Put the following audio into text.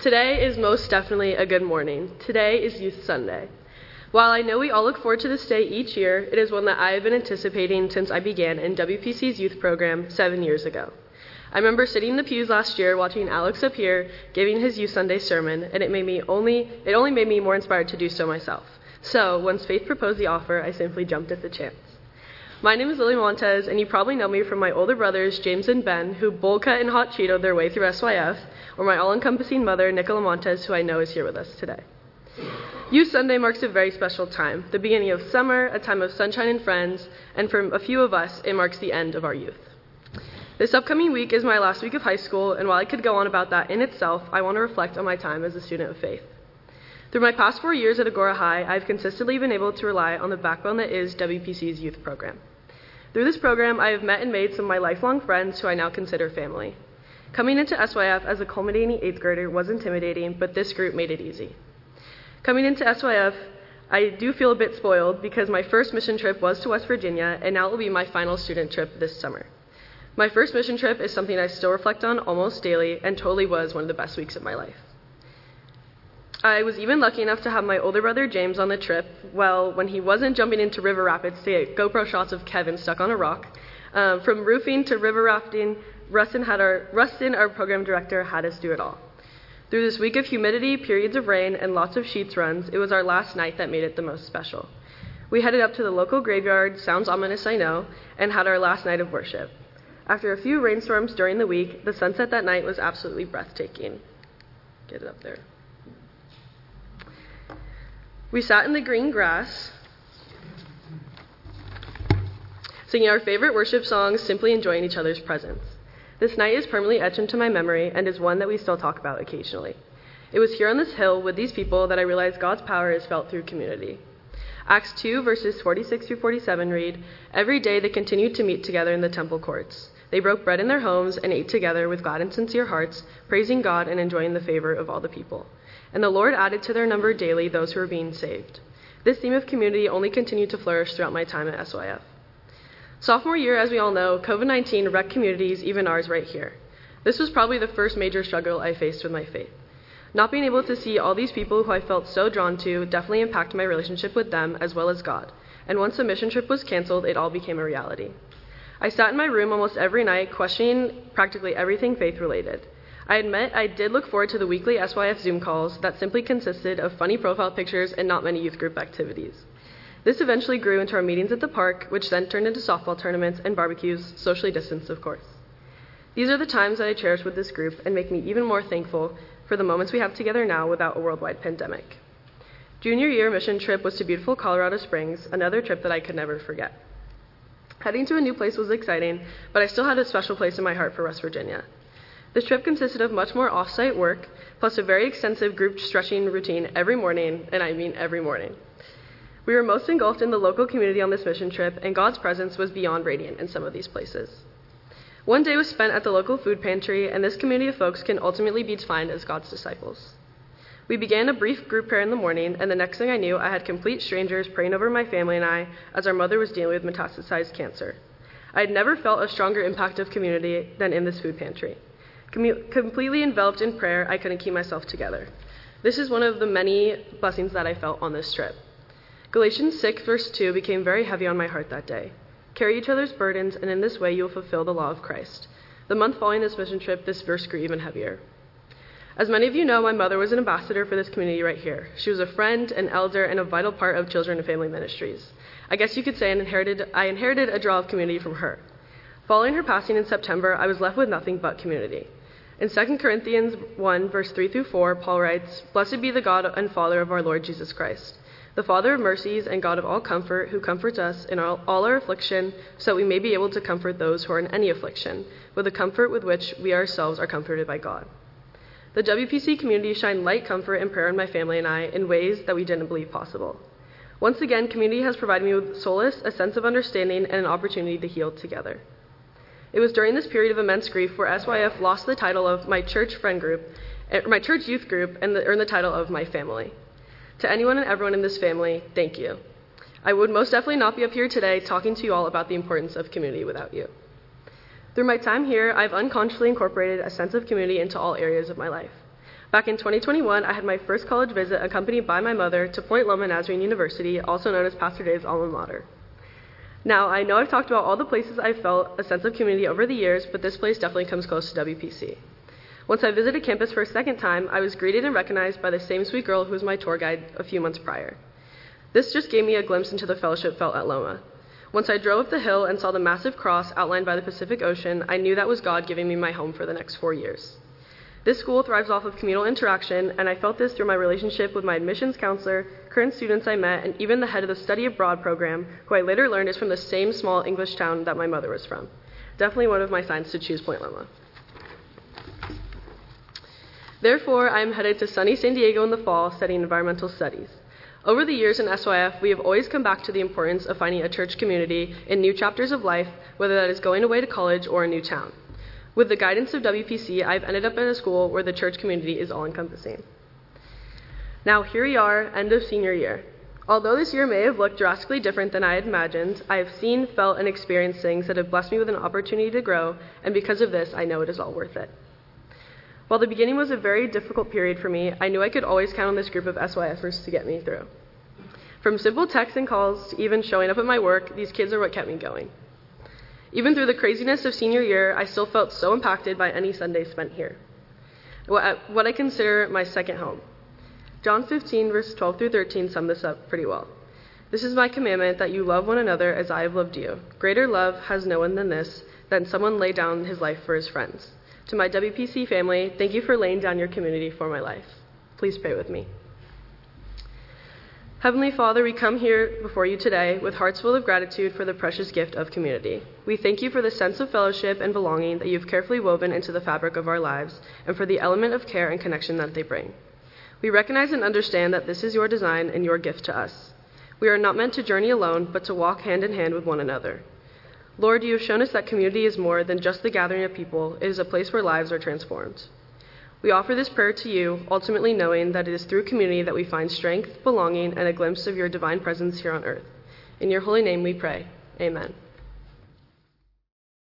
Today is most definitely a good morning. Today is Youth Sunday. While I know we all look forward to this day each year, it is one that I have been anticipating since I began in WPC's youth program seven years ago. I remember sitting in the pews last year watching Alex up here giving his Youth Sunday sermon, and it made me only it only made me more inspired to do so myself. So, once Faith proposed the offer, I simply jumped at the chance. My name is Lily Montez, and you probably know me from my older brothers, James and Ben, who bowl cut and hot Cheeto their way through SYF, or my all encompassing mother, Nicola Montez, who I know is here with us today. Youth Sunday marks a very special time, the beginning of summer, a time of sunshine and friends, and for a few of us, it marks the end of our youth. This upcoming week is my last week of high school, and while I could go on about that in itself, I want to reflect on my time as a student of faith. Through my past four years at Agoura High, I've consistently been able to rely on the backbone that is WPC's youth program. Through this program, I have met and made some of my lifelong friends who I now consider family. Coming into SYF as a culminating eighth grader was intimidating, but this group made it easy. Coming into SYF, I do feel a bit spoiled because my first mission trip was to West Virginia, and now it will be my final student trip this summer. My first mission trip is something I still reflect on almost daily and totally was one of the best weeks of my life. I was even lucky enough to have my older brother James on the trip. Well, when he wasn't jumping into river rapids to get GoPro shots of Kevin stuck on a rock, um, from roofing to river rafting, Rustin, had our, Rustin, our program director, had us do it all. Through this week of humidity, periods of rain, and lots of Sheetz runs, it was our last night that made it the most special. We headed up to the local graveyard, sounds ominous, I know, and had our last night of worship. After a few rainstorms during the week, the sunset that night was absolutely breathtaking. Get it up there. We sat in the green grass, singing our favorite worship songs, simply enjoying each other's presence. This night is permanently etched into my memory and is one that we still talk about occasionally. It was here on this hill with these people that I realized God's power is felt through community. Acts 2, verses 46 through 47 read Every day they continued to meet together in the temple courts. They broke bread in their homes and ate together with glad and sincere hearts, praising God and enjoying the favor of all the people. And the Lord added to their number daily those who were being saved. This theme of community only continued to flourish throughout my time at SYF. Sophomore year, as we all know, COVID 19 wrecked communities, even ours right here. This was probably the first major struggle I faced with my faith. Not being able to see all these people who I felt so drawn to definitely impacted my relationship with them as well as God. And once the mission trip was canceled, it all became a reality. I sat in my room almost every night, questioning practically everything faith related. I admit I did look forward to the weekly SYF Zoom calls that simply consisted of funny profile pictures and not many youth group activities. This eventually grew into our meetings at the park, which then turned into softball tournaments and barbecues, socially distanced, of course. These are the times that I cherish with this group and make me even more thankful for the moments we have together now without a worldwide pandemic. Junior year mission trip was to beautiful Colorado Springs, another trip that I could never forget. Heading to a new place was exciting, but I still had a special place in my heart for West Virginia. This trip consisted of much more off site work, plus a very extensive group stretching routine every morning, and I mean every morning. We were most engulfed in the local community on this mission trip, and God's presence was beyond radiant in some of these places. One day was spent at the local food pantry, and this community of folks can ultimately be defined as God's disciples. We began a brief group prayer in the morning, and the next thing I knew, I had complete strangers praying over my family and I as our mother was dealing with metastasized cancer. I had never felt a stronger impact of community than in this food pantry. Com- completely enveloped in prayer, I couldn't keep myself together. This is one of the many blessings that I felt on this trip. Galatians 6, verse 2 became very heavy on my heart that day. Carry each other's burdens, and in this way you will fulfill the law of Christ. The month following this mission trip, this verse grew even heavier. As many of you know, my mother was an ambassador for this community right here. She was a friend, an elder, and a vital part of Children and Family Ministries. I guess you could say I inherited, I inherited a draw of community from her. Following her passing in September, I was left with nothing but community. In 2 Corinthians 1, verse 3 through 4, Paul writes, Blessed be the God and Father of our Lord Jesus Christ, the Father of mercies and God of all comfort, who comforts us in all, all our affliction, so that we may be able to comfort those who are in any affliction, with the comfort with which we ourselves are comforted by God. The WPC community shined light, comfort, and prayer on my family and I in ways that we didn't believe possible. Once again, community has provided me with solace, a sense of understanding, and an opportunity to heal together. It was during this period of immense grief where SYF lost the title of my church friend group, eh, my church youth group, and earned the title of my family. To anyone and everyone in this family, thank you. I would most definitely not be up here today talking to you all about the importance of community without you. Through my time here, I've unconsciously incorporated a sense of community into all areas of my life. Back in 2021, I had my first college visit accompanied by my mother to Point Loma Nazarene University, also known as Pastor Dave's alma mater. Now, I know I've talked about all the places I've felt a sense of community over the years, but this place definitely comes close to WPC. Once I visited campus for a second time, I was greeted and recognized by the same sweet girl who was my tour guide a few months prior. This just gave me a glimpse into the fellowship felt at Loma. Once I drove up the hill and saw the massive cross outlined by the Pacific Ocean, I knew that was God giving me my home for the next four years. This school thrives off of communal interaction, and I felt this through my relationship with my admissions counselor, current students I met, and even the head of the study abroad program, who I later learned is from the same small English town that my mother was from. Definitely one of my signs to choose Point Loma. Therefore, I am headed to sunny San Diego in the fall studying environmental studies. Over the years in SYF, we have always come back to the importance of finding a church community in new chapters of life, whether that is going away to college or a new town. With the guidance of WPC, I've ended up in a school where the church community is all encompassing. Now, here we are, end of senior year. Although this year may have looked drastically different than I had imagined, I have seen, felt, and experienced things that have blessed me with an opportunity to grow, and because of this, I know it is all worth it. While the beginning was a very difficult period for me, I knew I could always count on this group of SYFers to get me through. From simple texts and calls to even showing up at my work, these kids are what kept me going. Even through the craziness of senior year, I still felt so impacted by any Sunday spent here. What I consider my second home. John 15, verses 12 through 13 sum this up pretty well. This is my commandment that you love one another as I have loved you. Greater love has no one than this, than someone lay down his life for his friends. To my WPC family, thank you for laying down your community for my life. Please pray with me. Heavenly Father, we come here before you today with hearts full of gratitude for the precious gift of community. We thank you for the sense of fellowship and belonging that you've carefully woven into the fabric of our lives and for the element of care and connection that they bring. We recognize and understand that this is your design and your gift to us. We are not meant to journey alone, but to walk hand in hand with one another. Lord, you have shown us that community is more than just the gathering of people, it is a place where lives are transformed. We offer this prayer to you, ultimately knowing that it is through community that we find strength, belonging, and a glimpse of your divine presence here on earth. In your holy name we pray. Amen.